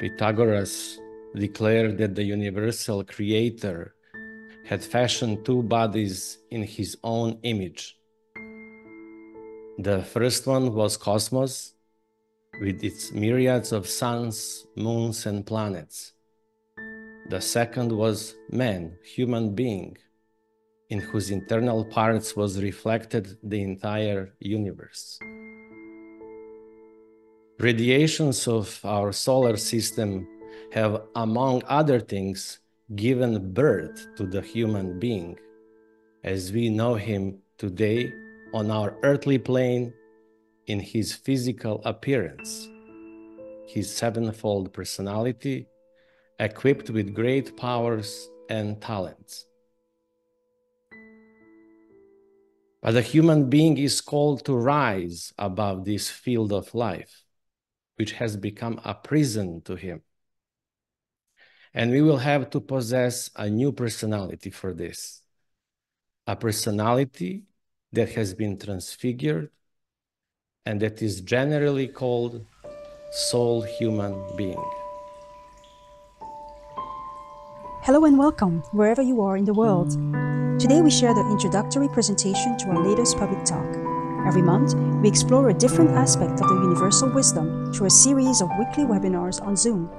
Pythagoras declared that the universal creator had fashioned two bodies in his own image. The first one was cosmos, with its myriads of suns, moons, and planets. The second was man, human being, in whose internal parts was reflected the entire universe. Radiations of our solar system have, among other things, given birth to the human being as we know him today on our earthly plane in his physical appearance, his sevenfold personality, equipped with great powers and talents. But the human being is called to rise above this field of life, which has become a prison to him. And we will have to possess a new personality for this a personality that has been transfigured and that is generally called soul human being. Hello and welcome wherever you are in the world. Today we share the introductory presentation to our latest public talk. Every month, we explore a different aspect of the universal wisdom through a series of weekly webinars on Zoom.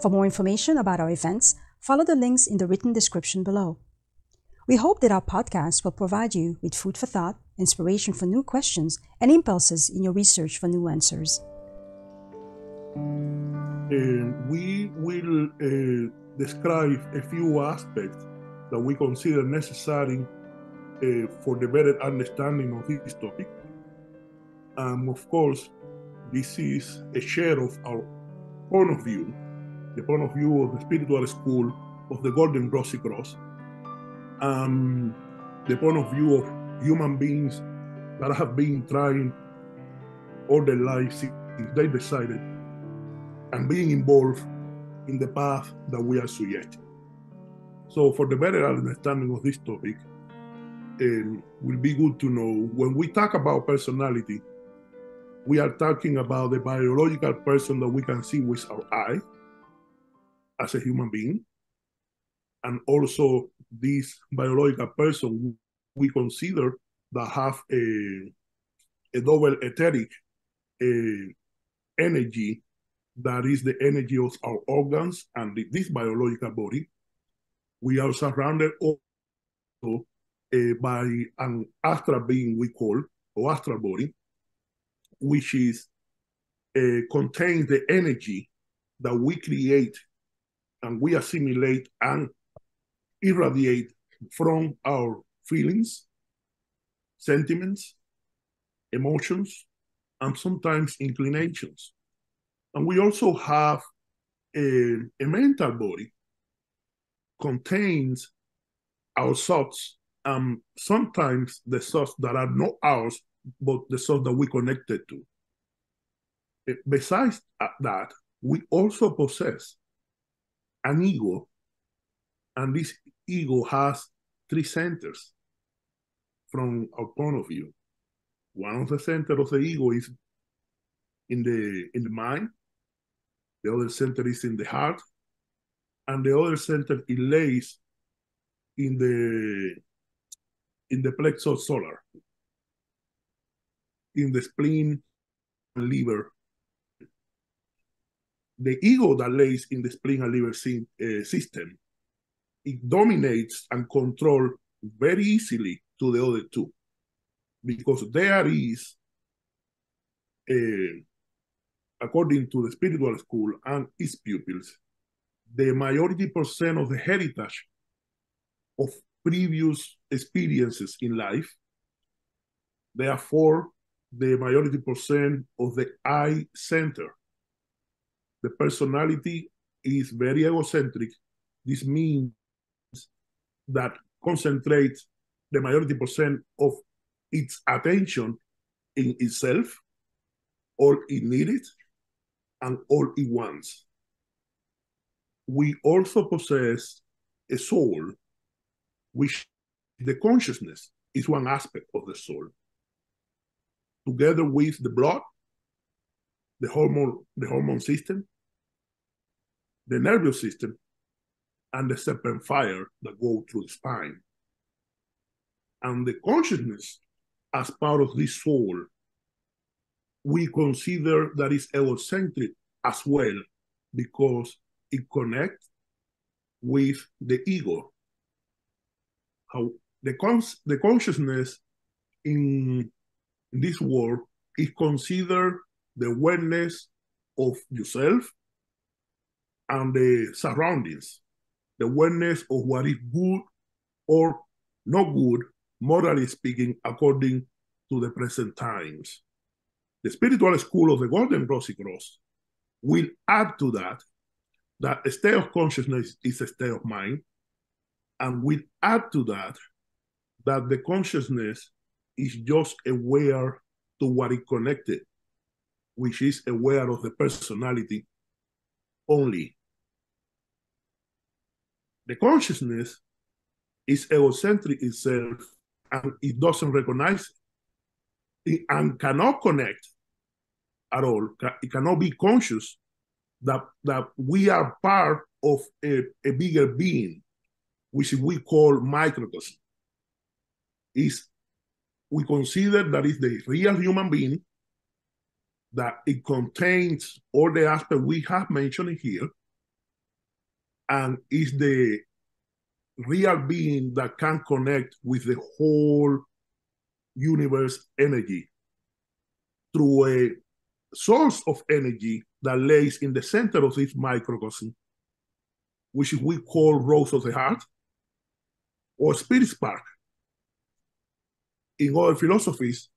For more information about our events, follow the links in the written description below. We hope that our podcast will provide you with food for thought, inspiration for new questions, and impulses in your research for new answers. Uh, we will uh, describe a few aspects that we consider necessary uh, for the better understanding of this topic. Um, of course, this is a share of our point of view, the point of view of the spiritual school of the Golden Rosy Cross, um, the point of view of human beings that have been trying all their lives since they decided and being involved in the path that we are suggesting. So, for the better understanding of this topic, it will be good to know when we talk about personality, we are talking about the biological person that we can see with our eye as a human being, and also this biological person we consider that have a, a double etheric a energy that is the energy of our organs and the, this biological body. We are surrounded also by an astral being we call or astral body, which is uh, contains the energy that we create and we assimilate and irradiate from our feelings, sentiments, emotions, and sometimes inclinations. And we also have a, a mental body contains our thoughts and sometimes the thoughts that are not ours, but the thoughts that we connected to. Eh, besides uh, that, we also possess an ego, and this ego has three centers from our point of view. One of the centers of the ego is in the in the mind, the other center is in the heart, and the other center it lays in the in the plexus solar, in the spleen and liver. The ego that lays in the spleen and liver uh, system, it dominates and control very easily to the other two, because there is, uh, according to the spiritual school and its pupils, the majority percent of the heritage of previous experiences in life. Therefore, the majority percent of the I center. The personality is very egocentric. This means that concentrates the majority percent of its attention in itself, all it needs, and all it wants. We also possess a soul, which the consciousness is one aspect of the soul. Together with the blood, the hormone, the hormone system, the nervous system, and the serpent fire that go through the spine. And the consciousness as part of this soul, we consider that is egocentric as well because it connects with the ego. The cons the consciousness in, in this world is considered the awareness of yourself and the surroundings, the awareness of what is good or not good, morally speaking, according to the present times. The spiritual school of the Golden Rosy Cross will add to that that a state of consciousness is a state of mind, and we add to that that the consciousness is just aware to what it connected, which is aware of the personality only. The consciousness is egocentric itself and it doesn't recognize it and cannot connect at all. It cannot be conscious that, that we are part of a, a bigger being, which we call microcosm. Is we consider that is the real human being, that it contains all the aspects we have mentioned here, and is the real being that can connect with the whole universe energy through a source of energy that lays in the center of this microcosm, which we call Rose of the Heart or Spirit Spark. In other philosophies,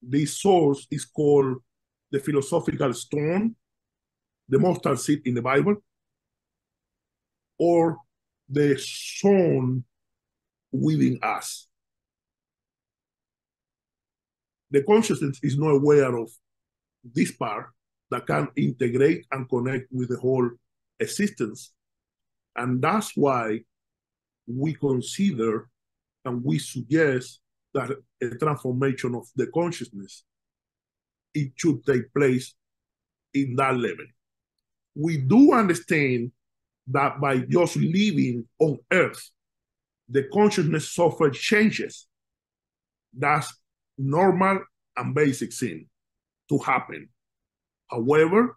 this source is called the philosophical stone, the mustard seed in the Bible, or the sun within us. The consciousness is not aware of this part that can integrate and connect with the whole existence. And that's why we consider and we suggest that a transformation of the consciousness it should take place in that level. We do understand that by just living on earth, the consciousness suffers changes. That's normal and basic thing to happen. However,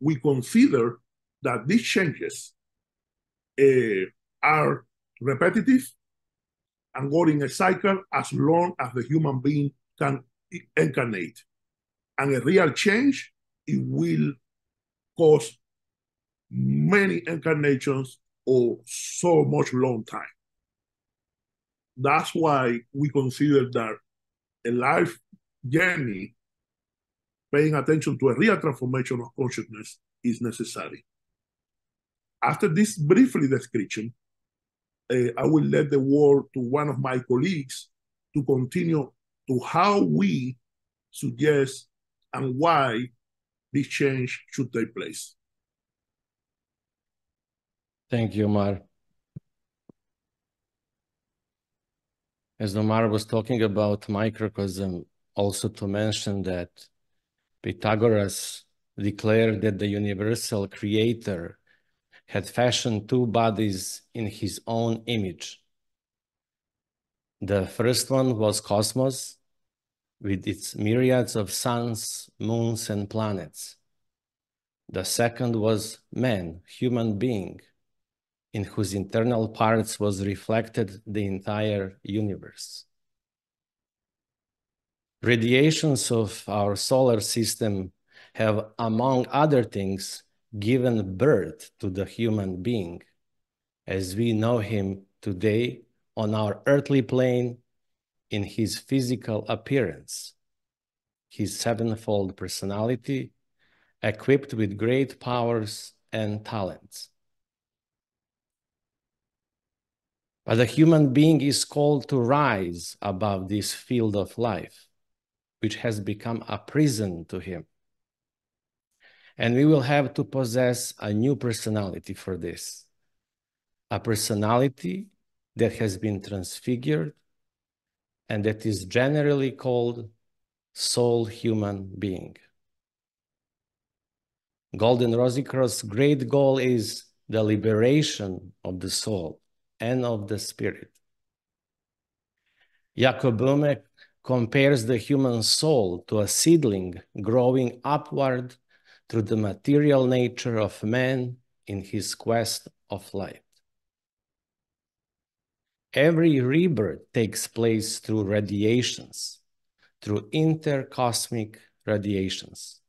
we consider that these changes uh, are repetitive and go in a cycle as long as the human being can incarnate. And a real change, it will cause many incarnations or so much long time. That's why we consider that a life journey, paying attention to a real transformation of consciousness is necessary. After this briefly description, uh, I will let the word to one of my colleagues to continue to how we suggest and why this change should take place. Thank you, Omar. As Omar was talking about microcosm, also to mention that Pythagoras declared that the universal creator had fashioned two bodies in his own image. The first one was cosmos, with its myriads of suns, moons, and planets. The second was man, human being, in whose internal parts was reflected the entire universe. Radiations of our solar system have, among other things, given birth to the human being as we know him today on our earthly plane in his physical appearance, his sevenfold personality, equipped with great powers and talents. But the human being is called to rise above this field of life, which has become a prison to him. And we will have to possess a new personality for this a personality that has been transfigured and that is generally called soul human being. Golden Rosy Cross' great goal is the liberation of the soul and of the spirit. Jakob Böhme compares the human soul to a seedling growing upward through the material nature of man in his quest of light. Every rebirth takes place through radiations, through intercosmic radiations.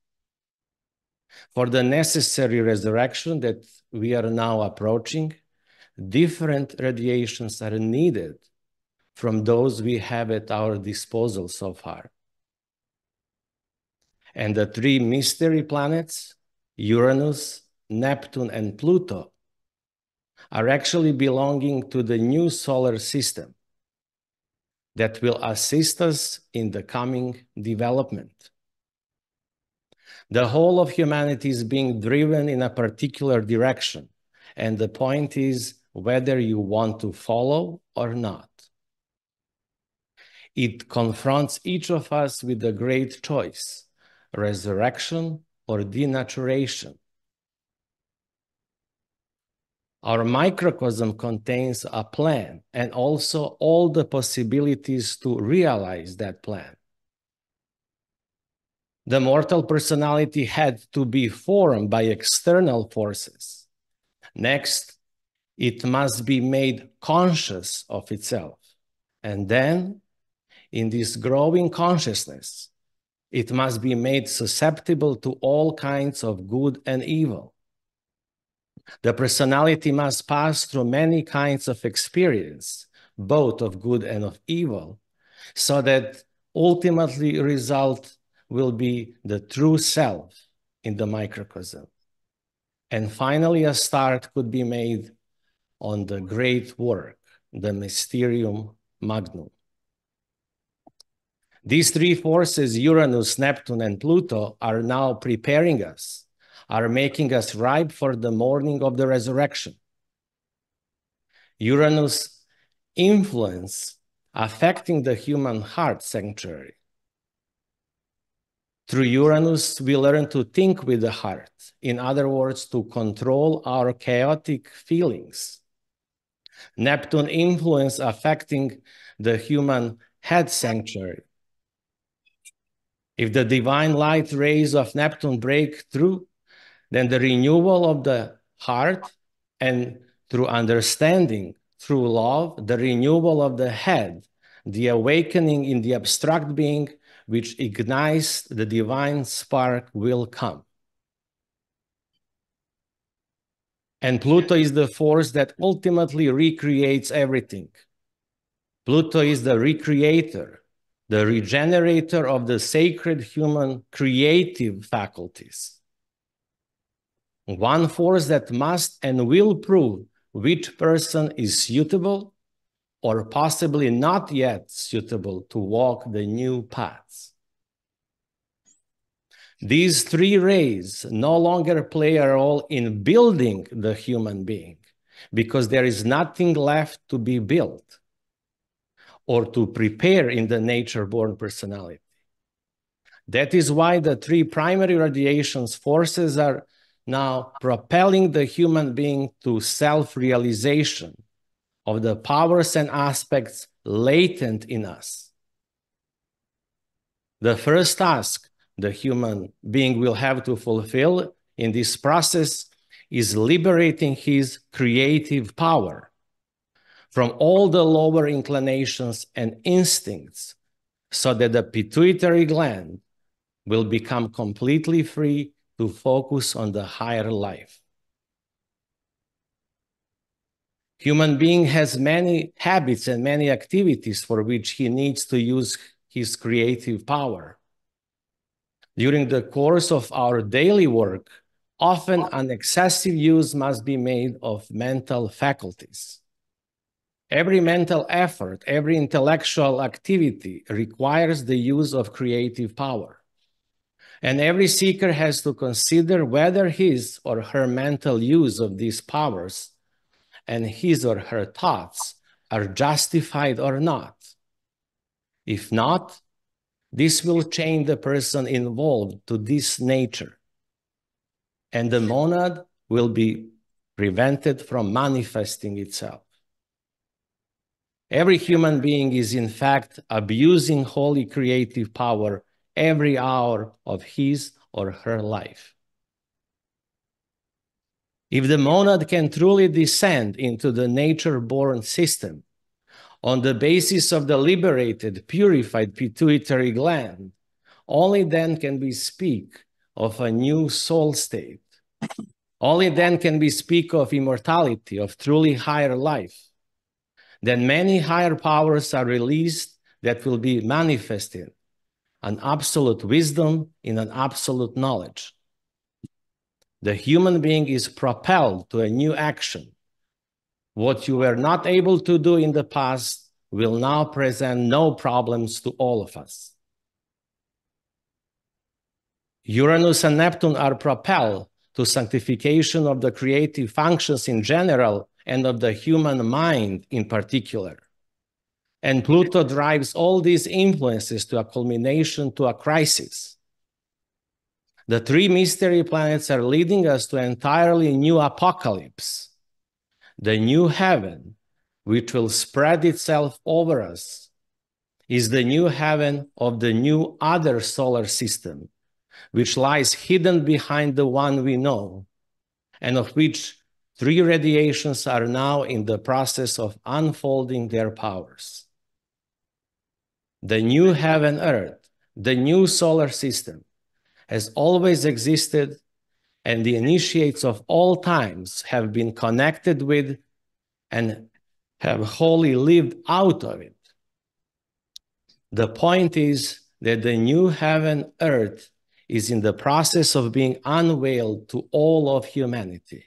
For the necessary resurrection that we are now approaching, different radiations are needed from those we have at our disposal so far. And the three mystery planets, Uranus, Neptune, and Pluto, are actually belonging to the new solar system that will assist us in the coming development. The whole of humanity is being driven in a particular direction, and the point is whether you want to follow or not. It confronts each of us with a great choice resurrection or denaturation. Our microcosm contains a plan and also all the possibilities to realize that plan. The mortal personality had to be formed by external forces. Next, it must be made conscious of itself. And then, in this growing consciousness, it must be made susceptible to all kinds of good and evil. The personality must pass through many kinds of experience, both of good and of evil, so that ultimately result will be the true self in the microcosm. And finally, a start could be made on the great work, the Mysterium Magnum. These three forces, Uranus, Neptune, and Pluto, are now preparing us, are making us ripe for the morning of the resurrection. Uranus' influence affecting the human heart sanctuary. Through Uranus, we learn to think with the heart. In other words, to control our chaotic feelings. Neptune influence affecting the human head sanctuary. If the divine light rays of Neptune break through, then the renewal of the heart and through understanding, through love, the renewal of the head, the awakening in the abstract being which ignites the divine spark will come. And Pluto is the force that ultimately recreates everything. Pluto is the recreator, the regenerator of the sacred human creative faculties. One force that must and will prove which person is suitable or possibly not yet suitable to walk the new paths. These three rays no longer play a role in building the human being because there is nothing left to be built or to prepare in the nature born personality. That is why the three primary radiations forces are now propelling the human being to self realization of the powers and aspects latent in us. The first task the human being will have to fulfill in this process is liberating his creative power from all the lower inclinations and instincts so that the pituitary gland will become completely free to focus on the higher life. Human being has many habits and many activities for which he needs to use his creative power. During the course of our daily work, often an excessive use must be made of mental faculties. Every mental effort, every intellectual activity requires the use of creative power. And every seeker has to consider whether his or her mental use of these powers and his or her thoughts are justified or not. If not, this will change the person involved to this nature. And the monad will be prevented from manifesting itself. Every human being is, in fact, abusing holy creative power every hour of his or her life. If the monad can truly descend into the nature born system on the basis of the liberated, purified pituitary gland, only then can we speak of a new soul state. Only then can we speak of immortality, of truly higher life. Then many higher powers are released that will be manifested an absolute wisdom in an absolute knowledge. The human being is propelled to a new action. What you were not able to do in the past will now present no problems to all of us. Uranus and Neptune are propelled to sanctification of the creative functions in general and of the human mind in particular. And Pluto drives all these influences to a culmination, to a crisis. The three mystery planets are leading us to an entirely new apocalypse. The new heaven, which will spread itself over us, is the new heaven of the new other solar system, which lies hidden behind the one we know, and of which three radiations are now in the process of unfolding their powers. The new heaven earth, the new solar system, has always existed, and the initiates of all times have been connected with and have wholly lived out of it. The point is that the new heaven earth is in the process of being unveiled to all of humanity.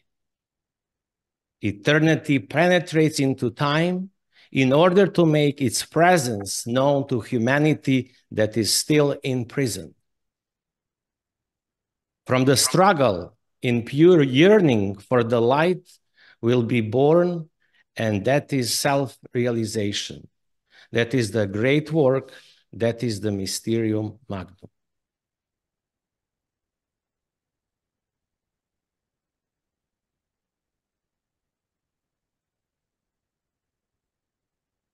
Eternity penetrates into time in order to make its presence known to humanity that is still in prison. From the struggle in pure yearning for the light will be born, and that is self realization. That is the great work, that is the mysterium magnum.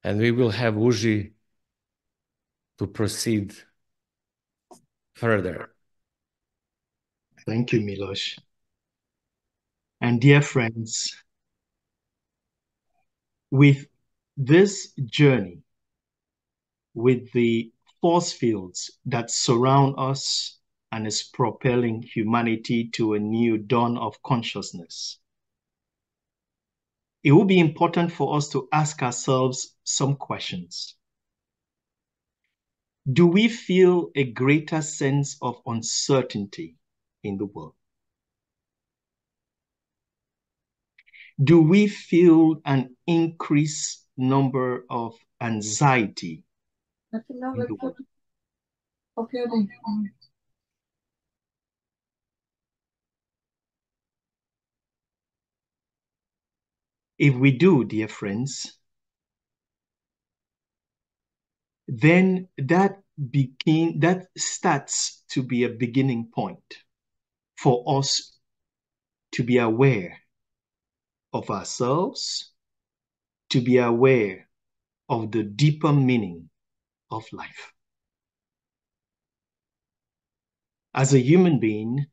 And we will have Uji to proceed further. Thank you, Milos. And dear friends, with this journey, with the force fields that surround us and is propelling humanity to a new dawn of consciousness, it will be important for us to ask ourselves some questions. Do we feel a greater sense of uncertainty in the world? Do we feel an increased number of anxiety in the world? If we do, dear friends, then that begin that starts to be a beginning point for us to be aware of ourselves, to be aware of the deeper meaning of life. As a human being,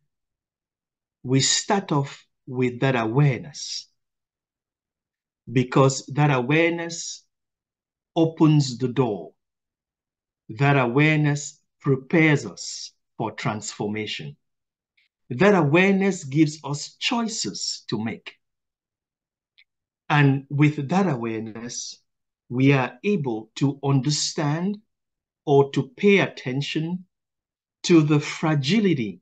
we start off with that awareness because that awareness opens the door. That awareness prepares us for transformation. That awareness gives us choices to make. And with that awareness, we are able to understand or to pay attention to the fragility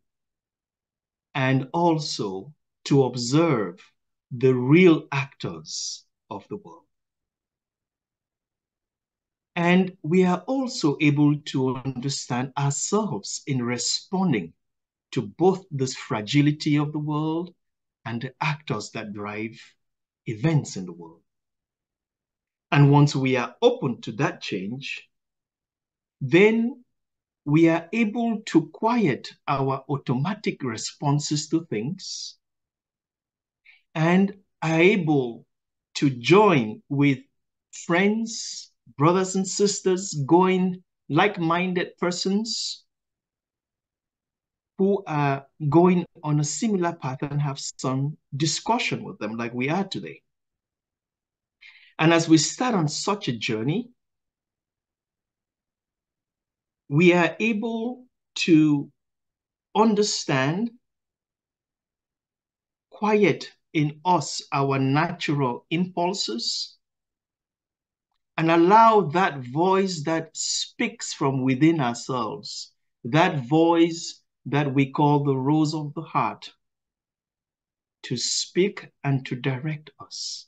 and also to observe the real actors of the world. And we are also able to understand ourselves in responding to both this fragility of the world and the actors that drive events in the world. And once we are open to that change, then we are able to quiet our automatic responses to things and are able to join with friends, brothers and sisters, going like-minded persons who are going on a similar path and have some discussion with them like we are today. And as we start on such a journey, we are able to understand, quiet in us our natural impulses, and allow that voice that speaks from within ourselves, that voice that we call the rose of the heart, to speak and to direct us.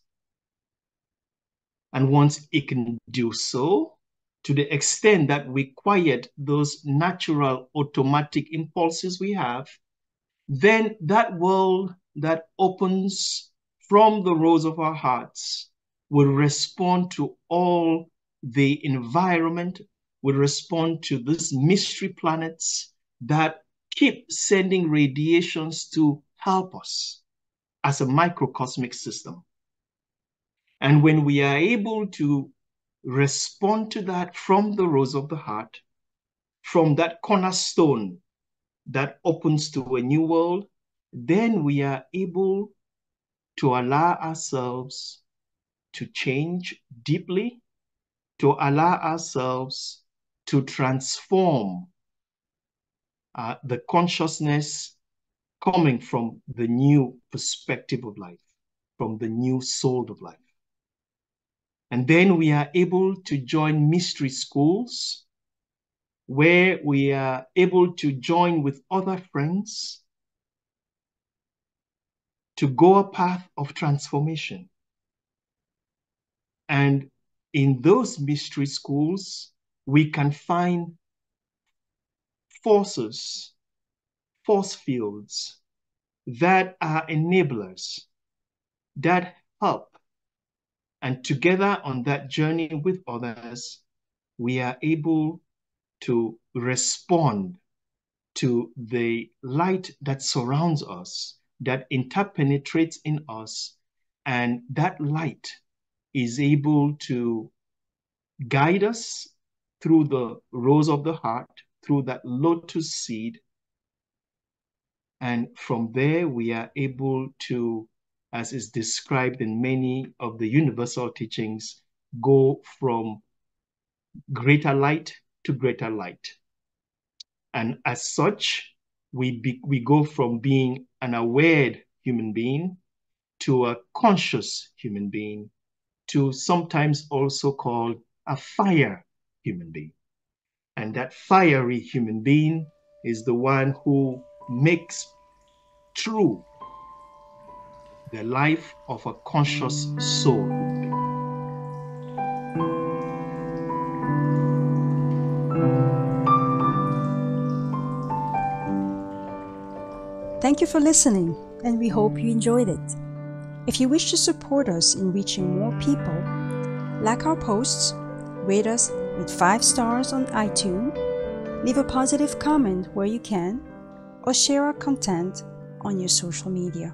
And once it can do so, to the extent that we quiet those natural automatic impulses we have, then that world that opens from the rose of our hearts will respond to all the environment, will respond to these mystery planets that keep sending radiations to help us as a microcosmic system. And when we are able to respond to that from the rose of the heart, from that cornerstone that opens to a new world, then we are able to allow ourselves to change deeply, to allow ourselves to transform uh, the consciousness coming from the new perspective of life, from the new soul of life. And then we are able to join mystery schools where we are able to join with other friends to go a path of transformation. And in those mystery schools, we can find forces, force fields that are enablers, that help and together on that journey with others, we are able to respond to the light that surrounds us, that interpenetrates in us, and that light is able to guide us through the rose of the heart, through that lotus seed. And from there, we are able to as is described in many of the universal teachings, go from greater light to greater light. And as such, we, be, we go from being an aware human being to a conscious human being to sometimes also called a fire human being. And that fiery human being is the one who makes true the life of a conscious soul. Thank you for listening, and we hope you enjoyed it. If you wish to support us in reaching more people, like our posts, rate us with 5 stars on iTunes, leave a positive comment where you can, or share our content on your social media.